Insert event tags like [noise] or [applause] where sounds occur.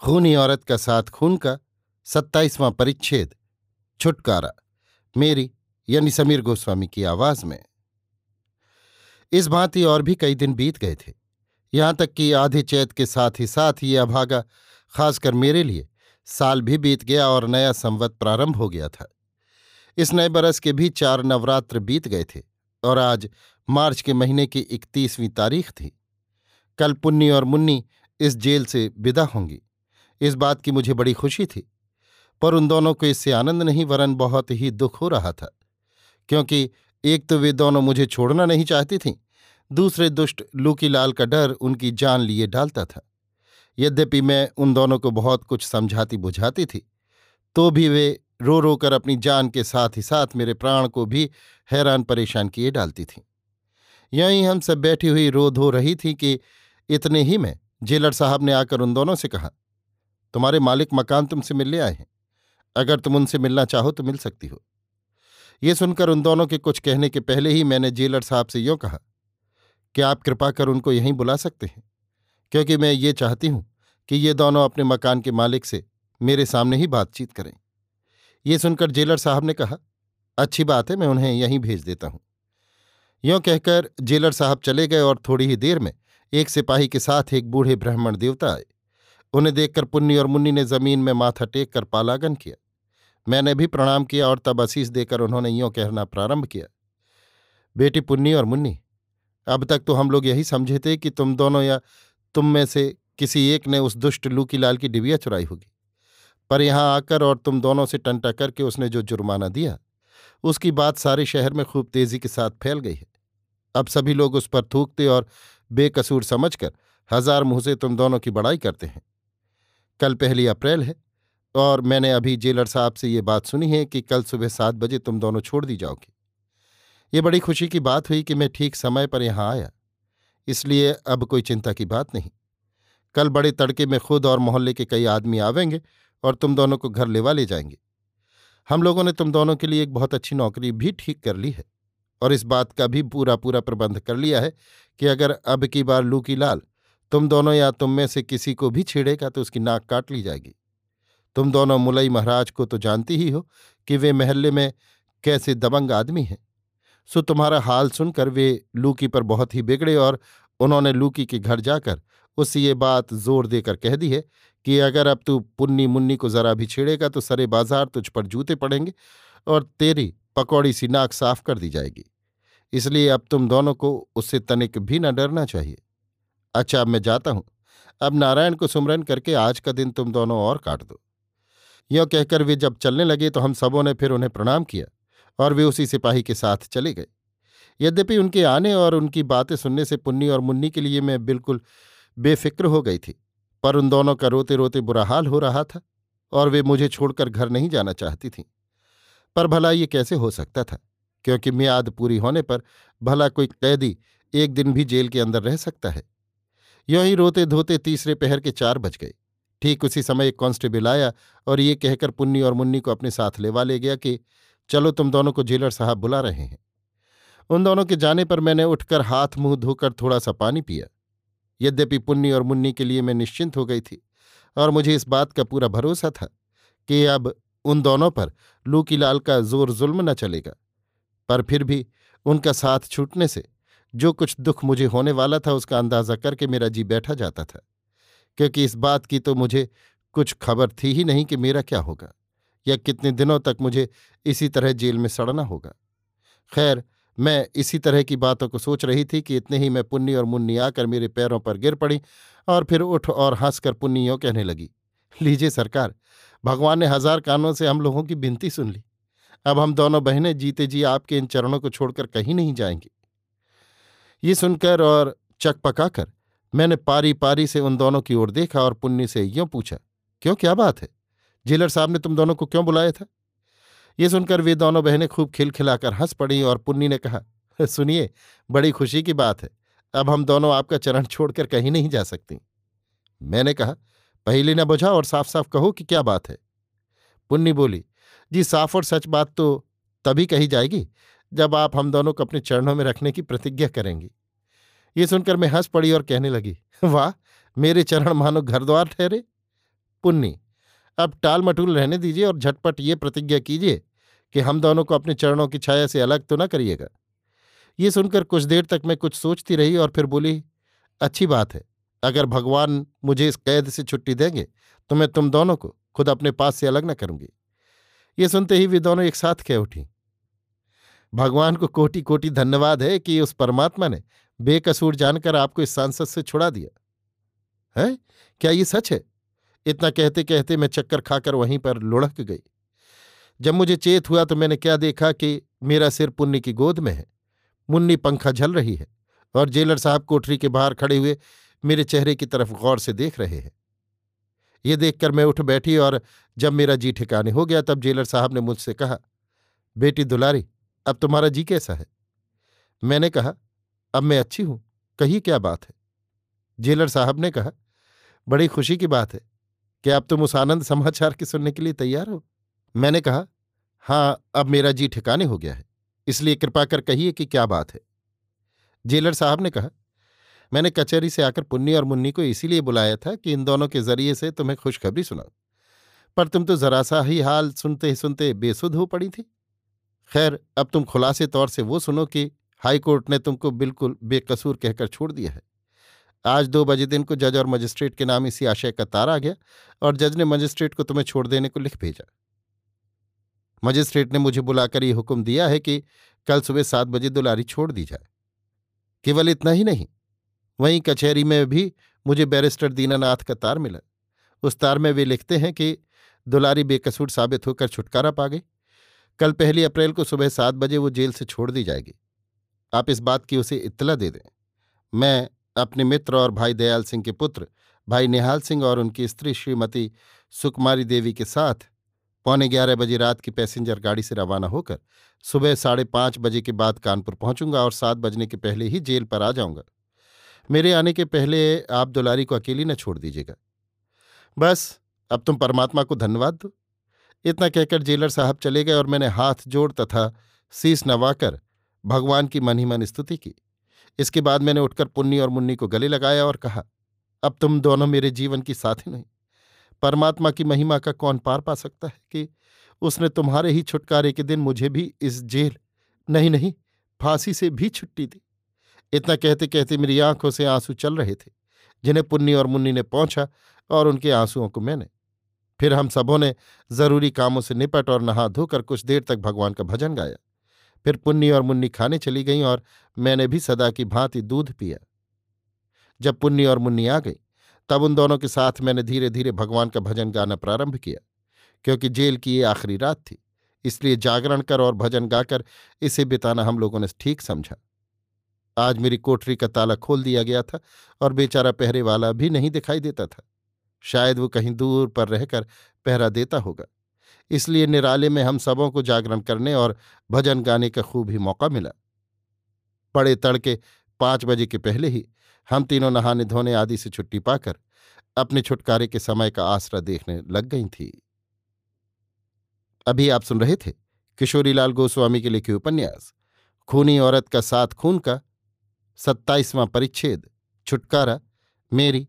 खूनी औरत का साथ खून का सत्ताईसवां परिच्छेद। छुटकारा। मेरी, यानी समीर गोस्वामी की आवाज़ में। इस भांति और भी कई दिन बीत गए थे। यहाँ तक कि आधे चैत के साथ ही साथ ये अभागा, खासकर मेरे लिए, साल भी बीत गया और नया संवत प्रारंभ हो गया था। इस नए बरस के भी चार नवरात्र बीत गए थे और आज मार्च के महीने की इकतीसवीं तारीख थी। कल पुन्नी और मुन्नी इस जेल से विदा होंगी। इस बात की मुझे बड़ी खुशी थी, पर उन दोनों को इससे आनंद नहीं, वरन बहुत ही दुख हो रहा था, क्योंकि एक तो वे दोनों मुझे छोड़ना नहीं चाहती थीं, दूसरे दुष्ट लूकीलाल का डर उनकी जान लिए डालता था। यद्यपि मैं उन दोनों को बहुत कुछ समझाती बुझाती थी तो भी वे रो रो कर अपनी जान के साथ ही साथ मेरे प्राण को भी हैरान परेशान किए डालती थीं। यहीं हम सब बैठी हुई रो धो रही थी कि इतने ही में जेलर साहब ने आकर उन दोनों से कहा तुम्हारे मालिक मकान तुमसे मिलने आए हैं। अगर तुम उनसे मिलना चाहो तो मिल सकती हो। ये सुनकर उन दोनों के कुछ कहने के पहले ही मैंने जेलर साहब से यूँ कहा कि आप कृपा कर उनको यहीं बुला सकते हैं? क्योंकि मैं ये चाहती हूँ कि ये दोनों अपने मकान के मालिक से मेरे सामने ही बातचीत करें। ये सुनकर जेलर साहब ने कहा, अच्छी बात है, मैं उन्हें यहीं भेज देता हूँ। यों कहकर जेलर साहब चले गए और थोड़ी ही देर में एक सिपाही के साथ एक बूढ़े ब्राह्मण देवता आए। उन्हें देखकर पुन्नी और मुन्नी ने ज़मीन में माथा टेक कर पालागन किया। मैंने भी प्रणाम किया और तब असीस देकर उन्होंने यों कहना प्रारंभ किया, बेटी पुन्नी और मुन्नी, अब तक तो हम लोग यही समझे थे कि तुम दोनों या तुम में से किसी एक ने उस दुष्ट लूकीलाल की डिबिया चुराई होगी। पर यहाँ आकर और तुम दोनों से टंटा करके उसने जो जुर्माना दिया, उसकी बात सारे शहर में खूब तेज़ी के साथ फैल गई है। अब सभी लोग उस पर थूकते और बेकसूर समझकर हज़ार मुँह से तुम दोनों की बड़ाई करते हैं। कल पहली अप्रैल है, और मैंने अभी जेलर साहब से ये बात सुनी है कि कल सुबह सात बजे तुम दोनों छोड़ दी जाओगे। ये बड़ी खुशी की बात हुई कि मैं ठीक समय पर यहाँ आया, इसलिए अब कोई चिंता की बात नहीं। कल बड़े तड़के में खुद और मोहल्ले के कई आदमी आवेंगे और तुम दोनों को घर लेवा ले जाएँगे। हम लोगों ने तुम दोनों के लिए एक बहुत अच्छी नौकरी भी ठीक कर ली है, और इस बात का भी पूरा पूरा प्रबंध कर लिया है कि अगर अब की बार लूकी लाल तुम दोनों या तुम में से किसी को भी छेड़ेगा तो उसकी नाक काट ली जाएगी। तुम दोनों मुलई महाराज को तो जानती ही हो कि वे महल्ले में कैसे दबंग आदमी हैं। सो तुम्हारा हाल सुनकर वे लूकी पर बहुत ही बिगड़े और उन्होंने लूकी के घर जाकर उससे ये बात ज़ोर देकर कह दी है कि अगर अब तू पुन्नी मुन्नी को जरा भी छेड़ेगा तो सरे बाज़ार तुझ पर जूते पड़ेंगे और तेरी पकौड़ी सी नाक साफ़ कर दी जाएगी। इसलिए अब तुम दोनों को उससे तनिक भी न डरना चाहिए। अच्छा अब मैं जाता हूँ। अब नारायण को सुमरन करके आज का दिन तुम दोनों और काट दो। यों कहकर वे जब चलने लगे तो हम सबों ने फिर उन्हें प्रणाम किया और वे उसी सिपाही के साथ चले गए। यद्यपि उनके आने और उनकी बातें सुनने से पुन्नी और मुन्नी के लिए मैं बिल्कुल बेफिक्र हो गई थी, पर उन दोनों का रोते रोते बुरा हाल हो रहा था और वे मुझे छोड़कर घर नहीं जाना चाहती थीं। पर भला ये कैसे हो सकता था? क्योंकि मियाद पूरी होने पर भला कोई कैदी एक दिन भी जेल के अंदर रह सकता है। यों ही रोते धोते तीसरे पहर के चार बज गए। ठीक उसी समय एक कांस्टेबल आया और ये कहकर पुन्नी और मुन्नी को अपने साथ लेवा ले गया कि, चलो तुम दोनों को जेलर साहब बुला रहे हैं। उन दोनों के जाने पर मैंने उठकर हाथ मुँह धोकर थोड़ा सा पानी पिया। यद्यपि पुन्नी और मुन्नी के लिए मैं निश्चिंत हो गई थी और मुझे इस बात का पूरा भरोसा था कि अब उन दोनों पर लूकीलाल का ज़ोर जुल्म न चलेगा। पर फिर भी उनका साथ छूटने से जो कुछ दुख मुझे होने वाला था उसका अंदाज़ा करके मेरा जी बैठा जाता था। क्योंकि इस बात की तो मुझे कुछ खबर थी ही नहीं कि मेरा क्या होगा, या कितने दिनों तक मुझे इसी तरह जेल में सड़ना होगा। खैर, मैं इसी तरह की बातों को सोच रही थी कि इतने ही मैं पुन्नी और मुन्नी आकर मेरे पैरों पर गिर पड़ी और फिर उठ और हंसकर पुन्नी यूँ कहने लगी, लीजिए सरकार, भगवान ने हज़ार कानों से हम लोगों की बिनती सुन ली। अब हम दोनों बहनें जीते जी आपके इन चरणों को छोड़कर कहीं नहीं जाएँगी। ये सुनकर और चक पकाकर मैंने पारी पारी से उन दोनों की ओर देखा और पुन्नी से यूँ पूछा, क्यों, क्या बात है? जेलर साहब ने तुम दोनों को क्यों बुलाया था? ये सुनकर वे दोनों बहनें खूब खिलखिलाकर हंस पड़ी और पुन्नी ने कहा, [laughs] सुनिए, बड़ी खुशी की बात है, अब हम दोनों आपका चरण छोड़कर कहीं नहीं जा सकती। मैंने कहा, पहले न बुझा और साफ़ साफ़ कहो कि क्या बात है? पुन्नी बोली, जी, साफ़ और सच बात तो तभी कही जाएगी जब आप हम दोनों को अपने चरणों में रखने की प्रतिज्ञा करेंगी। ये सुनकर मैं हंस पड़ी और कहने लगी, वाह, मेरे चरण मानो घर द्वार ठहरे। पुन्नी, अब टाल मटूल रहने दीजिए और झटपट ये प्रतिज्ञा कीजिए कि हम दोनों को अपने चरणों की छाया से अलग तो न करिएगा ये सुनकर कुछ देर तक मैं कुछ सोचती रही और फिर बोली, अच्छी बात है, अगर भगवान मुझे इस कैद से छुट्टी देंगे तो मैं तुम दोनों को खुद अपने पास से अलग न करूँगी ये सुनते ही वे दोनों एक साथ कह उठी। भगवान को कोटि कोटि धन्यवाद है कि उस परमात्मा ने बेकसूर जानकर आपको इस सांसद से छुड़ा दिया। है? क्या ये सच है? इतना कहते कहते मैं चक्कर खाकर वहीं पर लुढ़क गई। जब मुझे चेत हुआ तो मैंने क्या देखा कि मेरा सिर पुन्नी की गोद में है। मुन्नी पंखा झल रही है और जेलर साहब कोठरी के बाहर खड़े हुए मेरे चेहरे की तरफ़ गौर से देख रहे हैं। ये देखकर मैं उठ बैठी और जब मेरा जी ठिकाने हो गया तब जेलर साहब ने मुझसे कहा, बेटी दुलारी अब तुम्हारा जी कैसा है? मैंने कहा, अब मैं अच्छी हूँ कही क्या बात है? जेलर साहब ने कहा, बड़ी खुशी की बात है कि अब तुम उस आनंद समाचार के सुनने के लिए तैयार हो? मैंने कहा हाँ अब मेरा जी ठिकाने हो गया है, इसलिए कृपा कर कहिए कि क्या बात है? जेलर साहब ने कहा, मैंने कचहरी से आकर पुन्नी और मुन्नी को इसीलिए बुलाया था कि इन दोनों के ज़रिए से तुम्हें खुशखबरी सुनाऊं, पर तुम तो जरा सा ही हाल सुनते सुनते बेसुध हो पड़ी थी। खैर, अब तुम खुलासे तौर से वो सुनो कि हाईकोर्ट ने तुमको बिल्कुल बेकसूर कहकर छोड़ दिया है। आज दो बजे दिन को जज और मजिस्ट्रेट के नाम इसी आशय का तार आ गया और जज ने मजिस्ट्रेट को तुम्हें छोड़ देने को लिख भेजा। मजिस्ट्रेट ने मुझे बुलाकर ये हुक्म दिया है कि कल सुबह सात बजे दुलारी छोड़ दी जाए। केवल इतना ही नहीं, वहीं कचहरी में भी मुझे बैरिस्टर दीनानाथ का तार मिला। उस तार में वे लिखते हैं कि दुलारी बेकसूर साबित होकर छुटकारा पा गई कल पहली अप्रैल को सुबह सात बजे वो जेल से छोड़ दी जाएगी। आप इस बात की उसे इत्तला दे दें। मैं अपने मित्र और भाई दयाल सिंह के पुत्र, भाई निहाल सिंह और उनकी स्त्री श्रीमती सुकुमारी देवी के साथ पौने ग्यारह बजे रात की पैसेंजर गाड़ी से रवाना होकर सुबह साढ़े पाँच बजे के बाद कानपुर पहुंचूँगा और सात बजने के पहले ही जेल पर आ जाऊँगा। मेरे आने के पहले आप दुलारी को अकेली न छोड़ दीजिएगा। बस, अब तुम परमात्मा को धन्यवाद दो। इतना कहकर जेलर साहब चले गए और मैंने हाथ जोड़ तथा शीस नवाकर भगवान की मन ही मन स्तुति की। इसके बाद मैंने उठकर पुन्नी और मुन्नी को गले लगाया और कहा, अब तुम दोनों मेरे जीवन की साथी नहीं। परमात्मा की महिमा का कौन पार पा सकता है कि उसने तुम्हारे ही छुटकारे के दिन मुझे भी इस जेल, नहीं नहीं, फांसी से भी छुट्टी दी? इतना कहते कहते मेरी आँखों से आँसू चल रहे थे, जिन्हें पुन्नी और मुन्नी ने पहुँचा और उनके आंसुओं को मैंने फिर हम सबों ने ज़रूरी कामों से निपट और नहा धोकर कुछ देर तक भगवान का भजन गाया। फिर पुन्नी और मुन्नी खाने चली गईं और मैंने भी सदा की भांति दूध पिया। जब पुन्नी और मुन्नी आ गई, तब उन दोनों के साथ मैंने धीरे धीरे भगवान का भजन गाना प्रारंभ किया, क्योंकि जेल की ये आखिरी रात थी, इसलिए जागरण कर और भजन गाकर इसे बिताना हम लोगों ने ठीक समझा। आज मेरी कोठरी का ताला खोल दिया गया था और बेचारा पहरे वाला भी नहीं दिखाई देता था। शायद वो कहीं दूर पर रहकर पहरा देता होगा। इसलिए निराले में हम सबों को जागरण करने और भजन गाने का खूब ही मौका मिला। बड़े तड़के पाँच बजे के पहले ही हम तीनों नहाने धोने आदि से छुट्टी पाकर अपने छुटकारे के समय का आसरा देखने लग गई थी। अभी आप सुन रहे थे किशोरीलाल गोस्वामी के लिखे उपन्यास, खूनी औरत का साथ खून का सत्ताईसवां परिच्छेद, छुटकारा, मेरी